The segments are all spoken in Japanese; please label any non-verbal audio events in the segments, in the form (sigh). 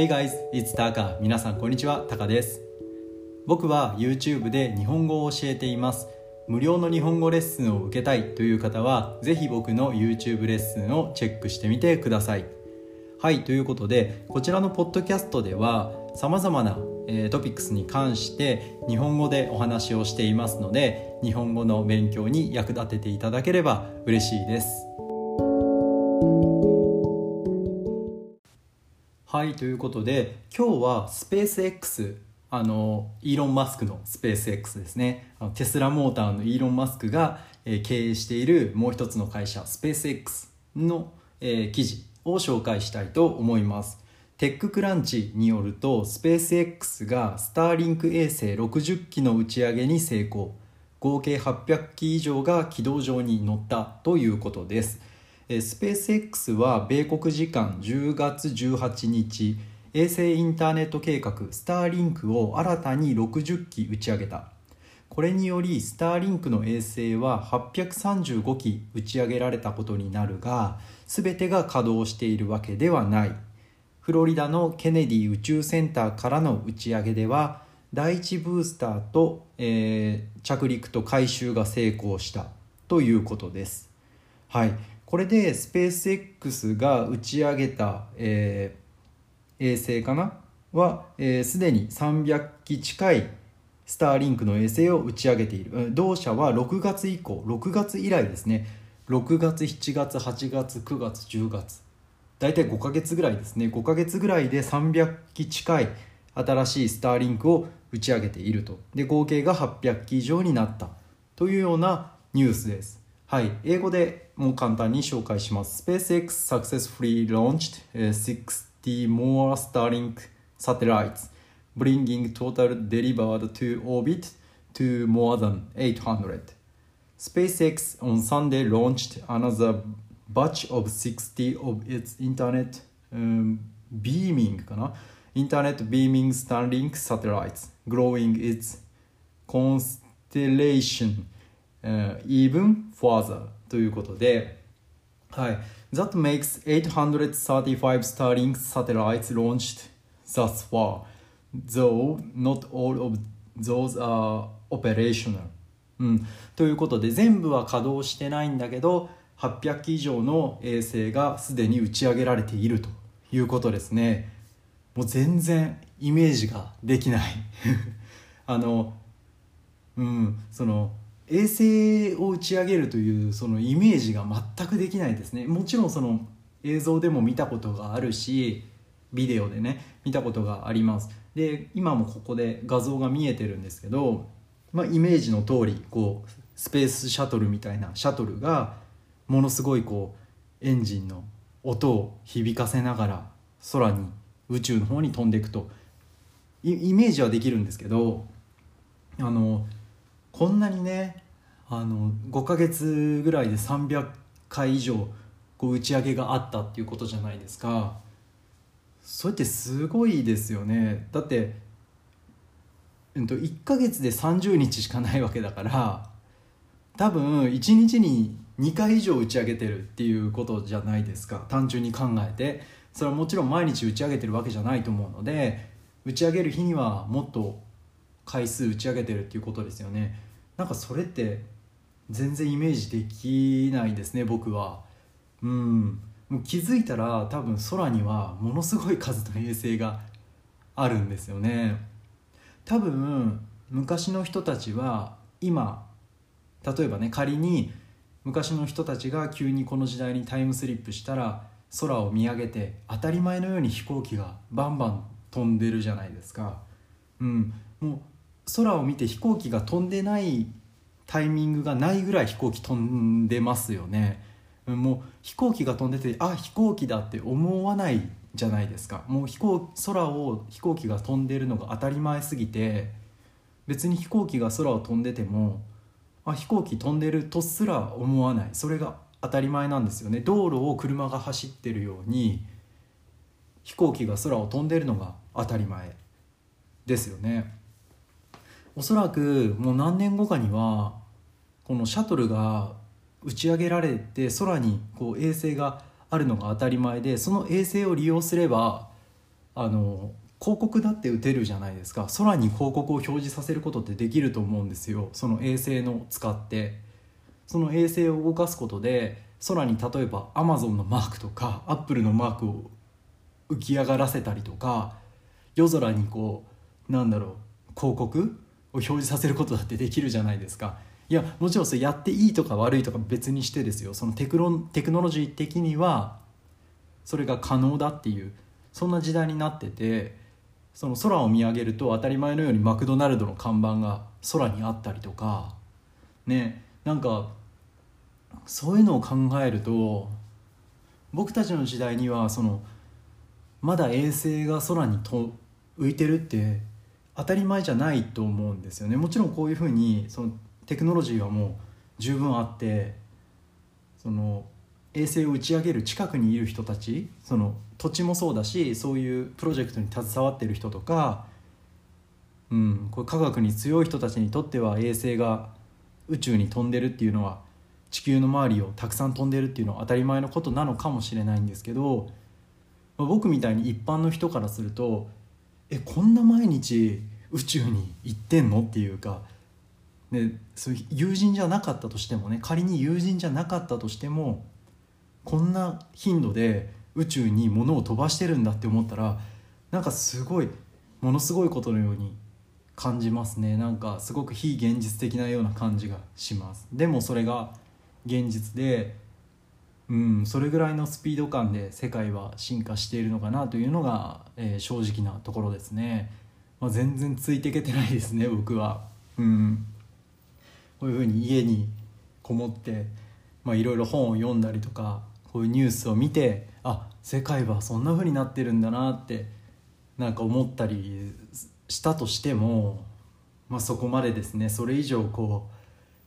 Hey guys, it's Taka. 皆さんこんにちは、タカです。僕は YouTube で日本語を教えています。無料の日本語レッスンを受けたいという方は、ぜひ僕の YouTube レッスンをチェックしてみてください。はい、ということで、こちらのポッドキャストでは、様々な、えートピックスに関して日本語でお話をしていますので、日本語の勉強に役立てていただければ嬉しいです。はいということで今日はスペース X あのイーロン・マスクのスペース X ですね。あのテスラモーターのイーロン・マスクが、えー経営しているもう一つの会社スペース X の、えー記事を紹介したいと思います。テッククランチによるとスペース X がスターリンク衛星60機の打ち上げに成功。合計800機以上が軌道上に乗ったということです。スペース X は米国時間10月18日衛星インターネット計画スターリンクを新たに60機打ち上げた。これによりスターリンクの衛星は835機打ち上げられたことになるが全てが稼働しているわけではない。フロリダのケネディ宇宙センターからの打ち上げでは第1ブースターと、えー着陸と回収が成功したということです。はい、これでスペース X が打ち上げた、えー衛星かな？はすで、既に300機近いスターリンクの衛星を打ち上げている。同社は6月以降6月以来ですね。6月7月8月9月10月。大体5ヶ月ぐらいですね。5ヶ月ぐらいで300機近い新しいスターリンクを打ち上げていると。で合計が800機以上になった。というようなニュースです。はい英語でもう簡単に紹介します SpaceX successfully launched 60 more Starlink satellites bringing total delivered to orbit to more than 800 SpaceX on Sunday launched another batch of 60 of its internet um, beaming かな internet beaming Starlink satellites, growing its constellation、even further ということで、はい、That makes 835 Starlink satellites launched thus far, though not all of those are operational うん、ということで全部は稼働してないんだけど800機以上の衛星がすでに打ち上げられているということですねもう全然イメージができないあのうんその衛星を打ち上げるというそのイメージが全くできないですね。もちろんその映像でも見たことがあるしビデオでね見たことがあります。で今もここで画像が見えてるんですけど、まあ、イメージの通りこうスペースシャトルみたいなシャトルがものすごいこうエンジンの音を響かせながら空に宇宙の方に飛んでいくと。イメージはできるんですけどあのこんなにねあの5ヶ月ぐらいで300回以上こう打ち上げがあったっていうことじゃないですか。それってすごいですよね。だって、うん、と1ヶ月で30日しかないわけだから多分1日に2回以上打ち上げてるっていうことじゃないですか。単純に考えて。それはもちろん毎日打ち上げてるわけじゃないと思うので打ち上げる日にはもっと回数打ち上げてるっていうことですよね。なんかそれって全然イメージできないですね僕は。うん。もう気づいたら多分空にはものすごい数の衛星があるんですよね。多分昔の人たちは今例えばね仮に昔の人たちが急にこの時代にタイムスリップしたら空を見上げて当たり前のように飛行機がバンバン飛んでるじゃないですか。うん、もう空を見て飛行機が飛んでないタイミングがないぐらい飛行機飛んでますよね。もう飛行機が飛んでてあ飛行機だって思わないじゃないですか。もう飛行空を飛行機が飛んでるのが当たり前すぎて別に飛行機が空を飛んでてもあ飛行機飛んでるとすら思わない。それが当たり前なんですよね。道路を車が走ってるように飛行機が空を飛んでるのが当たり前ですよね。おそらくもう何年後かにはこのシャトルが打ち上げられて空にこう衛星があるのが当たり前でその衛星を利用すればあの広告だって打てるじゃないですか。空に広告を表示させることってできると思うんですよ。その衛星の使って。その衛星を動かすことで空に例えばアマゾンのマークとかアップルのマークを浮き上がらせたりとか夜空にこうなんだろう広告を表示させることだってできるじゃないですか。いやもちろんそれやっていいとか悪いとか別にしてですよ。そのテクロテクノロジー的にはそれが可能だっていう。そんな時代になっててその空を見上げると当たり前のようにマクドナルドの看板が空にあったりとかねなんかそういうのを考えると僕たちの時代にはそのまだ衛星が空にと浮いてるって当たり前じゃないと思うんですよね。もちろんこういうふうにそのテクノロジーはもう十分あってその衛星を打ち上げる近くにいる人たちその土地もそうだしそういうプロジェクトに携わってる人とか、うん、これ科学に強い人たちにとっては衛星が宇宙に飛んでるっていうのは地球の周りをたくさん飛んでるっていうのは当たり前のことなのかもしれないんですけど、まあ、僕みたいに一般の人からするとえこんな毎日宇宙に行ってんの？っていうか、ね、そういう友人じゃなかったとしてもね仮に友人じゃなかったとしてもこんな頻度で宇宙に物を飛ばしてるんだって思ったらなんかすごいものすごいことのように感じますね。なんかすごく非現実的なような感じがします。でもそれが現実でうんそれぐらいのスピード感で世界は進化しているのかなというのが、えー、正直なところですね、まあ、全然ついていけてないですね (laughs) 僕は。うん。こういうふうに家にこもっていろいろ本を読んだりとかこういうニュースを見てあ世界はそんな風になってるんだなってなんか思ったりしたとしても、まあ、そこまでですねそれ以上こ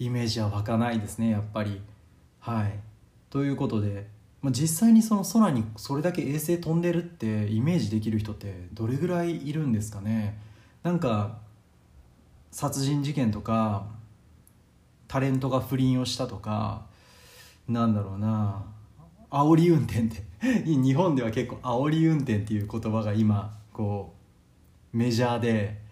うイメージは湧かないですねやっぱり。はい。ということで、まあ、実際にその空にそれだけ衛星飛んでるってイメージできる人ってどれぐらいいるんですかね？なんか殺人事件とかタレントが不倫をしたとかなんだろうな煽り運転って (laughs) 日本では結構煽り運転っていう言葉が今こうメジャーで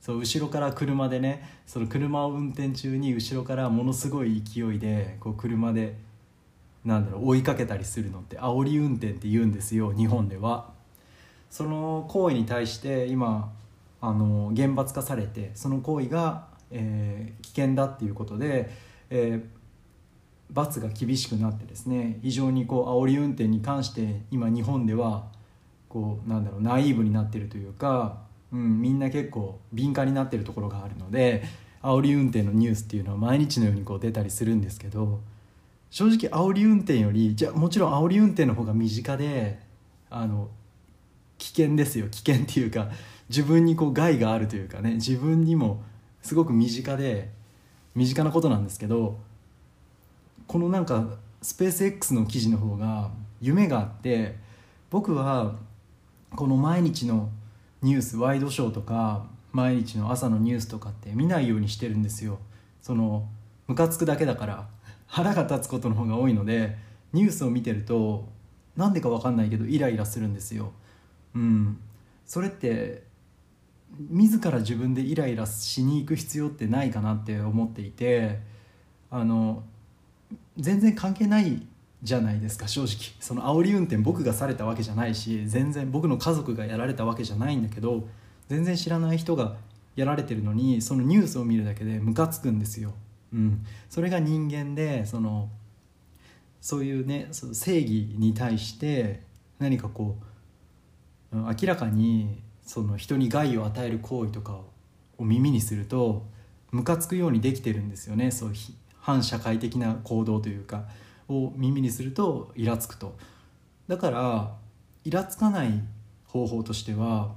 そう後ろから車でねその車を運転中に後ろからものすごい勢いでこう車でなんだろう追いかけたりするのって煽り運転って言うんですよ日本では。その行為に対して今あの厳罰化されてその行為が、えー、危険だっていうことで、えー、罰が厳しくなってですね非常にこう煽り運転に関して今日本ではこうなんだろうナイーブになってるというか、うん、みんな結構敏感になってるところがあるので煽り運転のニュースっていうのは毎日のようにこう出たりするんですけど正直煽り運転よりじゃもちろん煽り運転の方が身近であの危険ですよ。危険っていうか自分にこう害があるというかね自分にもすごく身近で身近なことなんですけどこのなんかスペース X の記事の方が夢があって僕はこの毎日のニュースワイドショーとか毎日の朝のニュースとかって見ないようにしてるんですよ。そのムカつくだけだから。腹が立つことの方が多いのでニュースを見てるとなんでか分かんないけどイライラするんですよ。うん。それって自ら自分でイライラしに行く必要ってないかなって思っていてあの全然関係ないじゃないですか正直。その煽り運転僕がされたわけじゃないし全然僕の家族がやられたわけじゃないんだけど全然知らない人がやられてるのにそのニュースを見るだけでムカつくんですよ。うん、それが人間でそのそういうねその正義に対して何かこう明らかにその人に害を与える行為とかを耳にするとムカつくようにできてるんですよね。そういう反社会的な行動というかを耳にするとイラつくと。だからイラつかない方法としては、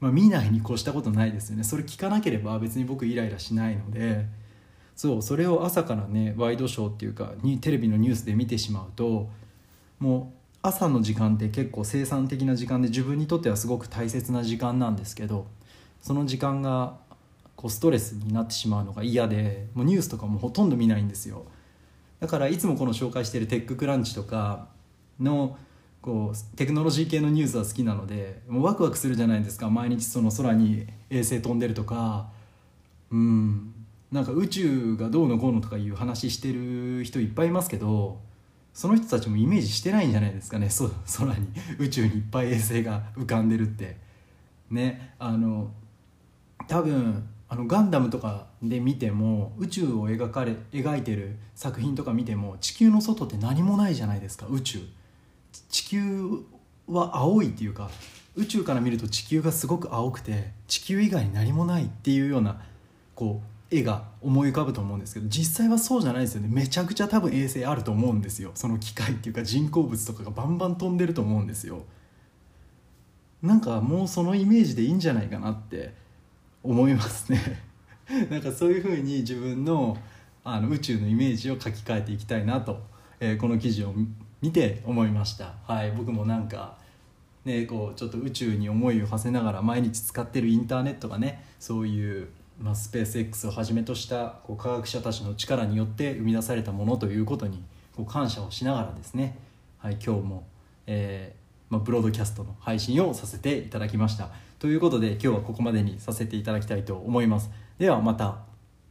まあ、見ないに越したことないですよね。それ聞かなければ別に僕イライラしないのでそうそれを朝からねワイドショーっていうかにテレビのニュースで見てしまうともう朝の時間って結構生産的な時間で自分にとってはすごく大切な時間なんですけどその時間がこうストレスになってしまうのが嫌でもうニュースとかもほとんど見ないんですよ。だからいつもこの紹介してるテッククランチとかのこうテクノロジー系のニュースは好きなのでもうワクワクするじゃないですか。毎日その空に衛星飛んでるとか。うん。なんか宇宙がどうのこうのとかいう話してる人いっぱいいますけどその人たちもイメージしてないんじゃないですかね。そ空に宇宙にいっぱい衛星が浮かんでるって。ねあの多分あのガンダムとかで見ても宇宙を描かれ描いてる作品とか見ても地球の外って何もないじゃないですか宇宙。地球は青いっていうか宇宙から見ると地球がすごく青くて地球以外に何もないっていうようなこう絵が思い浮かぶと思うんですけど実際はそうじゃないですよね。めちゃくちゃ多分衛星あると思うんですよ。その機械っていうか人工物とかがバンバン飛んでると思うんですよ。なんかもうそのイメージでいいんじゃないかなって思いますね。(laughs) なんかそういうふうに自分のあの宇宙のイメージを書き換えていきたいなと、えー、この記事を見て思いました。はい。僕もなんかねこうちょっと宇宙に思いを馳せながら毎日使ってるインターネットがねそういうまあ、スペース X をはじめとしたこう科学者たちの力によって生み出されたものということにこう感謝をしながらですね、はい、今日も、えーまあ、ブロードキャストの配信をさせていただきました。ということで今日はここまでにさせていただきたいと思います。ではまた。